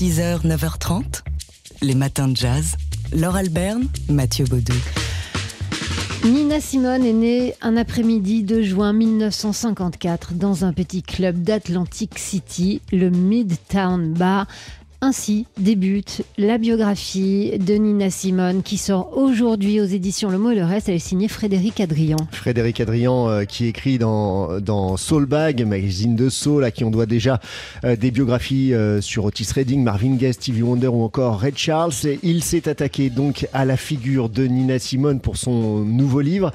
6h, 9h30, les matins de jazz. Laure Alberne, Mathieu Baudou. Nina Simone est née un après-midi de juin 1954 dans un petit club d'Atlantic City, le Midtown Bar, ainsi débute la biographie de Nina Simone qui sort aujourd'hui aux éditions Le Mot et le Reste. Elle est signée Frédéric Adrian. Frédéric Adrian euh, qui écrit dans, dans Soulbag, magazine de soul, à qui on doit déjà euh, des biographies euh, sur Otis Redding, Marvin Gaye, Stevie Wonder ou encore Red Charles. Il s'est attaqué donc à la figure de Nina Simone pour son nouveau livre.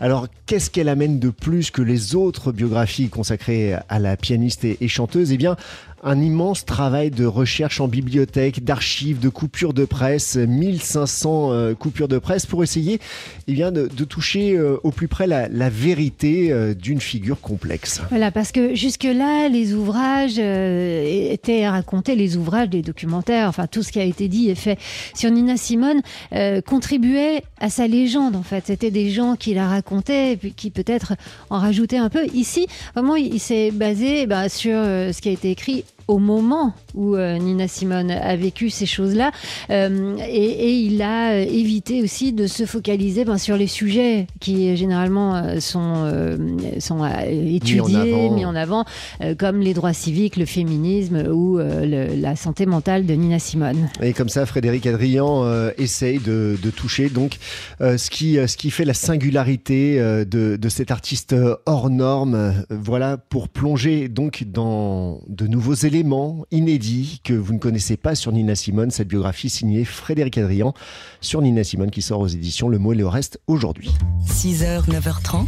Alors qu'est-ce qu'elle amène de plus que les autres biographies consacrées à la pianiste et, chanteuse? Eh bien un immense travail de recherche en bibliothèque, d'archives, de coupures de presse, 1500 euh, coupures de presse pour essayer eh bien, de, toucher euh, au plus près la, vérité euh, d'une figure complexe. Voilà, parce que jusque-là, les ouvrages étaient racontés, les ouvrages, les documentaires, enfin tout ce qui a été dit et fait sur Nina Simone contribuait à sa légende en fait. C'était des gens qui la racontaient et puis qui peut-être en rajoutaient un peu. Ici, vraiment, il, il s'est basé bah, sur euh, ce qui a été écrit au moment où euh, Nina Simone a vécu ces choses-là euh, et, et il a euh, évité aussi de se focaliser ben, sur les sujets qui généralement sont, euh, sont étudiés, mis en avant, euh, comme les droits civiques, le féminisme ou le- la santé mentale de Nina Simone. Et comme ça, Frédéric Adrian essaye de, de toucher donc ce, qui, ce qui fait la singularité de, de cet artiste hors norme. Voilà pour plonger donc dans de nouveaux éléments inédits que vous ne connaissez pas sur Nina Simone. Cette biographie signée Frédéric Adrian sur Nina Simone qui sort aux éditions Le Mot et le Reste aujourd'hui. 6h, 9h30,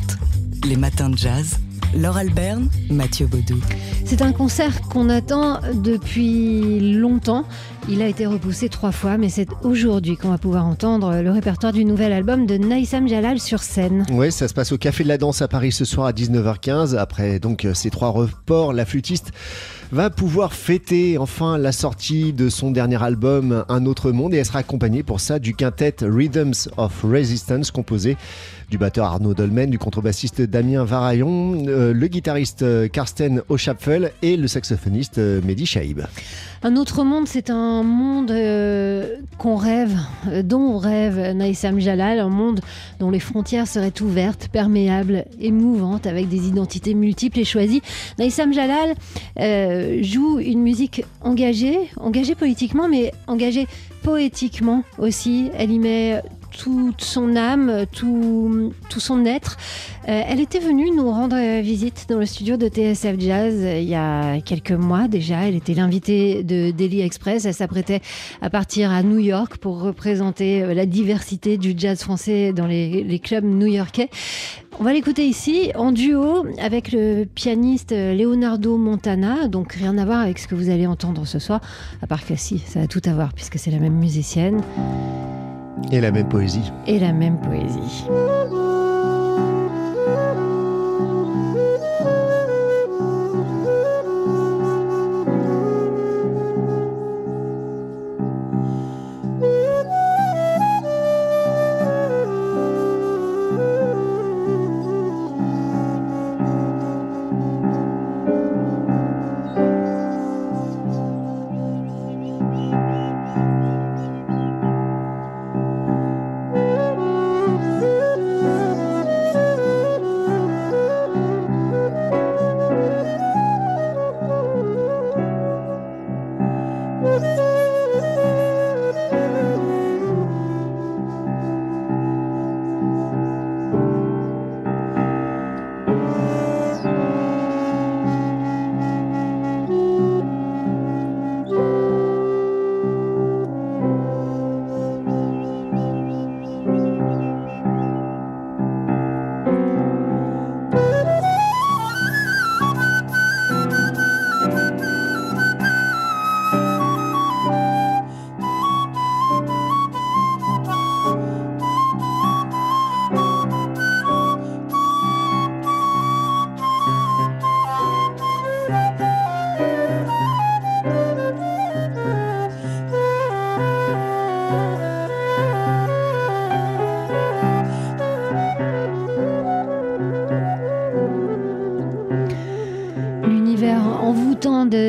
les matins de jazz. Laure Alberne, Mathieu Baudou. C'est un concert qu'on attend depuis longtemps. Il a été repoussé trois fois, mais c'est aujourd'hui qu'on va pouvoir entendre le répertoire du nouvel album de Naïsam Jalal sur scène. Oui, ça se passe au Café de la Danse à Paris ce soir à 19h15. Après donc euh, ces trois reports, la flûtiste va pouvoir fêter enfin la sortie de son dernier album Un autre monde et elle sera accompagnée pour ça du quintet Rhythms of Resistance composé du batteur Arnaud Dolmen, du contrebassiste Damien Varaillon, euh, le guitariste euh, Karsten O'Chapfel et le saxophoniste euh, Mehdi Chaïb. Un autre monde, c'est un monde qu'on rêve, dont rêve Naïsam Jalal, un monde dont les frontières seraient ouvertes, perméables, émouvantes, avec des identités multiples et choisies. Naïsam Jalal euh, joue une musique engagée, engagée politiquement, mais engagée poétiquement aussi. Elle y met toute son âme, tout, son être. Euh, elle était venue nous rendre visite dans le studio de TSF Jazz euh, il y a quelques mois déjà. Elle était l'invitée de Daily Express. Elle s'apprêtait à partir à New York pour représenter euh, la diversité du jazz français dans les, les clubs new-yorkais. On va l'écouter ici en duo avec le pianiste Leonardo Montana. Donc rien à voir avec ce que vous allez entendre ce soir. À part que si, ça a tout à voir puisque c'est la même musicienne Et la même poésie. et la même poésie.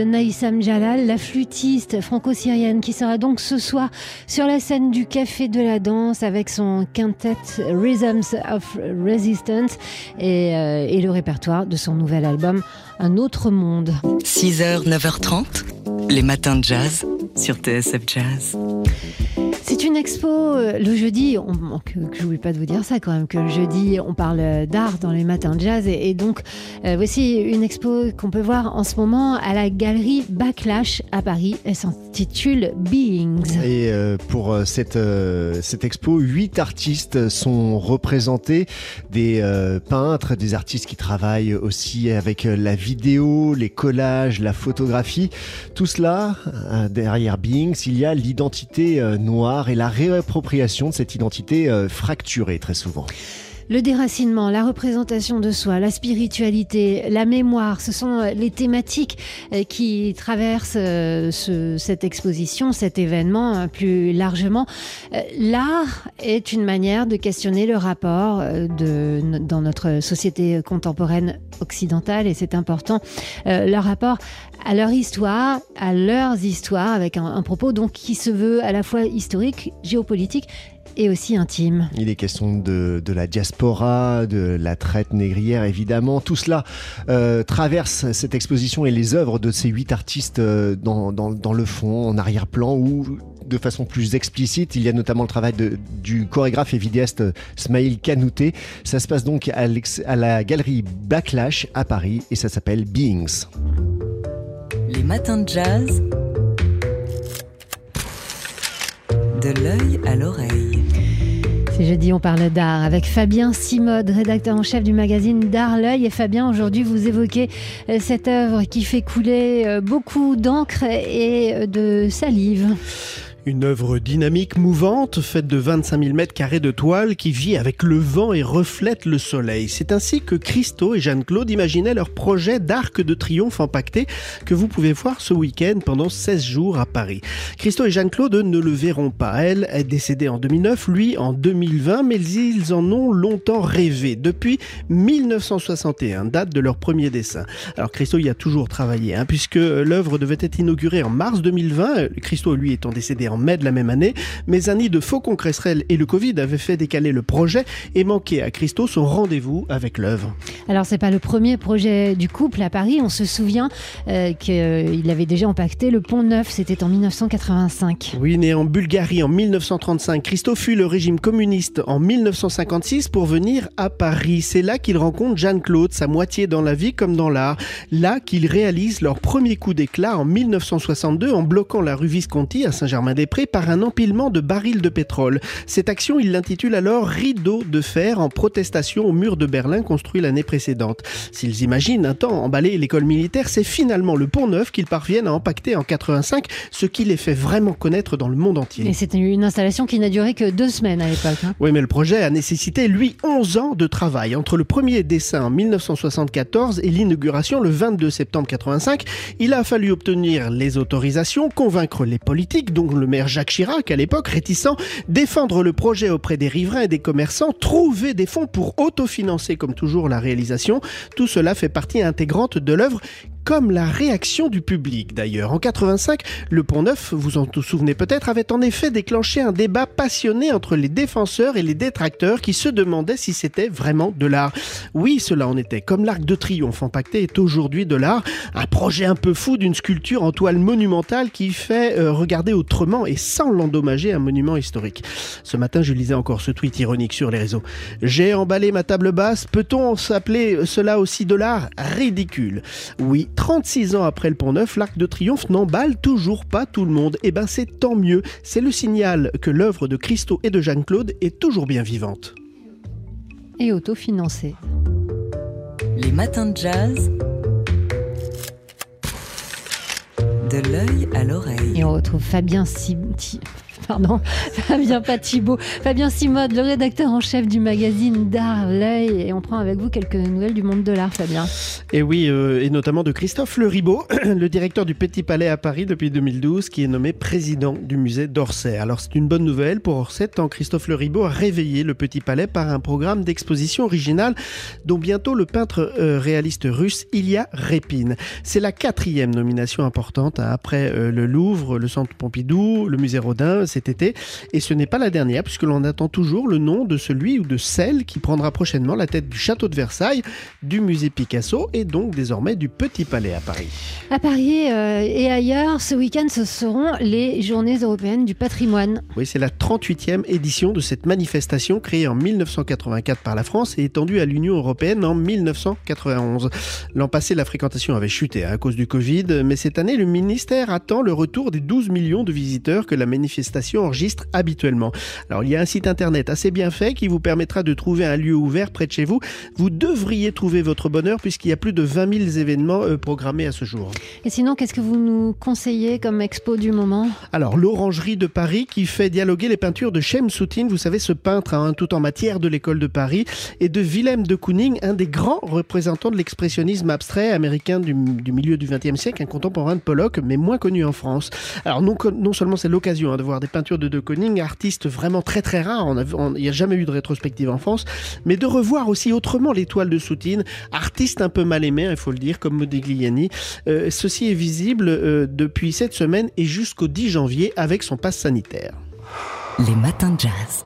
Naïsam Jalal, la flûtiste franco-syrienne qui sera donc ce soir sur la scène du Café de la Danse avec son quintet Rhythms of Resistance et, euh, le répertoire de son nouvel album Un autre monde. 6h, 9h30, les matins de jazz sur TSF Jazz. C'est une expo euh, le jeudi, on, que, que j'oublie pas de vous dire ça quand même, que le jeudi on parle d'art dans les matins de jazz et, donc euh, voici une expo qu'on peut voir en ce moment à la galerie Backlash à Paris. Elle s'intitule Beings. Et euh, pour euh, cette, euh, cette expo, huit artistes sont représentés, des euh, peintres, des artistes qui travaillent aussi avec euh, la vidéo, les collages, la photographie. Tout cela, euh, derrière Beings, il y a l'identité euh, noire et la réappropriation de cette identité euh, fracturée très souvent. Le déracinement, la représentation de soi, la spiritualité, la mémoire, ce sont euh, les thématiques euh, qui traversent euh, ce- cette exposition, cet événement plus largement. L'art est une manière de questionner le rapport dans notre société contemporaine occidentale et c'est important, leur rapport à leur histoire, à leurs histoires, avec un, un propos donc qui se veut à la fois historique, géopolitique et aussi intime. Il est question de, de la diaspora, de la traite négrière, évidemment. Tout cela euh, traverse cette exposition et les œuvres de ces huit artistes euh, dans, dans- dans le fond, en arrière-plan, ou de façon plus explicite. Il y a notamment le travail de- du chorégraphe et vidéaste euh, Smaïl Kanouté. Ça se passe donc à la galerie Backlash à Paris et ça s'appelle Beings. Les matins de jazz. De l'œil à l'oreille. C'est jeudi, on parle d'art avec Fabien Simode, rédacteur en chef du magazine D'Art L'œil. Et Fabien, aujourd'hui, vous évoquez euh, cette œuvre qui fait couler euh, beaucoup d'encre et euh, de salive. Une œuvre dynamique, mouvante, faite de 25 000 mètres carrés de toile qui vit avec le vent et reflète le soleil. C'est ainsi que Christo et Jeanne-Claude imaginaient leur projet d'arc de triomphe empaqueté que vous pouvez voir ce week-end pendant 16 jours à Paris. Christo et Jeanne-Claude ne le verront pas. Elle est décédée en 2009, lui en 2020, mais ils en ont longtemps rêvé. Depuis 1961, date de leur premier dessin. Alors Christo y a toujours travaillé, hein, puisque l'œuvre devait être inaugurée en mars 2020, Christo lui étant décédé en mai de la même année, mais un nid de faucons cresserelles et le Covid avaient fait décaler le projet et manqué à Christo son rendez-vous avec l'œuvre. Alors, c'est pas le premier projet du couple à Paris. On se souvient euh, qu'il avait déjà empaqueté le Pont Neuf. C'était en 1985. Oui, né en Bulgarie en 1935, Christo fut le régime communiste en 1956 pour venir à Paris. C'est là qu'il rencontre Jeanne-Claude, sa moitié dans la vie comme dans l'art. Là qu'ils réalisent leur premier coup d'éclat en 1962 en bloquant la rue Visconti à Saint-Germain-des-Prés par un empilement de barils de pétrole. Cette action, il l'intitule alors Rideau de fer en protestation au mur de Berlin construit l'année précédente. S'ils imaginent un temps emballer l'école militaire, c'est finalement le Pont Neuf qu'ils parviennent à empaqueter en 85, ce qui les fait vraiment connaître dans le monde entier. Et c'était une installation qui n'a duré que deux semaines à l'époque. hein. Oui, mais le projet a nécessité, lui, 11 ans de travail. Entre le premier dessin en 1974 et l'inauguration le 22 septembre 85, il a fallu obtenir les autorisations, convaincre les politiques, dont le maire Jacques Chirac à l'époque, réticent, défendre le projet auprès des riverains et des commerçants, trouver des fonds pour autofinancer, comme toujours, la réalisation. Tout cela fait partie intégrante de l'œuvre comme la réaction du public d'ailleurs. En 85, le Pont Neuf, vous en souvenez peut-être, avait en effet déclenché un débat passionné entre les défenseurs et les détracteurs qui se demandaient si c'était vraiment de l'art. Oui, cela en était. Comme l'Arc de Triomphe empaqueté est aujourd'hui de l'art, un projet un peu fou d'une sculpture en toile monumentale qui fait euh, regarder autrement et sans l'endommager un monument historique. Ce matin, je lisais encore ce tweet ironique sur les réseaux. J'ai emballé ma table basse, peut-on s'appeler cela aussi de l'art Ridicule? Oui, 36 ans après le Pont Neuf, l'Arc de Triomphe n'emballe toujours pas tout le monde. Et ben c'est tant mieux, c'est le signal que l'œuvre de Christo et de Jeanne-Claude est toujours bien vivante. Et autofinancé. Les matins de jazz. De l'œil à l'oreille. Et on retrouve Fabien Sim- Ti- pardon, Fabien Patibo, Fabien Simode, le rédacteur en chef du magazine d'art L'œil. Et on prend avec vous quelques nouvelles du monde de l'art, Fabien. Et oui, euh, et notamment de Christophe Le Ribaud, le directeur du Petit Palais à Paris depuis 2012, qui est nommé président du musée d'Orsay. Alors c'est une bonne nouvelle pour Orsay, tant Christophe Le Ribaud a réveillé le Petit Palais par un programme d'exposition originale dont bientôt le peintre euh, réaliste russe Ilya Repin. C'est la quatrième nomination importante hein, après euh, le Louvre, le Centre Pompidou, le musée Rodin cet été. Et ce n'est pas la dernière puisque l'on attend toujours le nom de celui ou de celle qui prendra prochainement la tête du château de Versailles, du musée Picasso et donc désormais du Petit Palais à Paris. À Paris euh, et ailleurs, ce week-end, ce seront les Journées européennes du patrimoine. Oui, c'est la 38e édition de cette manifestation créée en 1984 par la France et étendue à l'Union européenne en 1991. L'an passé, la fréquentation avait chuté hein, à cause du Covid, mais cette année, le ministère attend le retour des 12 millions de visiteurs que la manifestation enregistre habituellement. Alors, il y a un site internet assez bien fait qui vous permettra de trouver un lieu ouvert près de chez vous. Vous devriez trouver votre bonheur puisqu'il y a plus de 20 000 événements euh, programmés à ce jour. Et sinon, qu'est-ce que vous nous conseillez comme expo du moment? Alors, l'Orangerie de Paris qui fait dialoguer les peintures de Shem Soutine, vous savez, ce peintre hein, tout en matière de l'école de Paris, et de Willem de Kooning, un des grands représentants de l'expressionnisme abstrait américain du, du milieu du XXe siècle, un contemporain de Pollock, mais moins connu en France. Alors, non, non seulement c'est l'occasion hein, de voir des peintures de de Kooning, artiste vraiment très très rare, il n'y a jamais eu de rétrospective en France, mais de revoir aussi autrement l'étoile de Soutine, artiste un peu mal aimé, il faut le dire, comme Modigliani. Euh, ceci est visible euh, depuis cette semaine et jusqu'au 10 janvier avec son passe sanitaire. Les matins de jazz.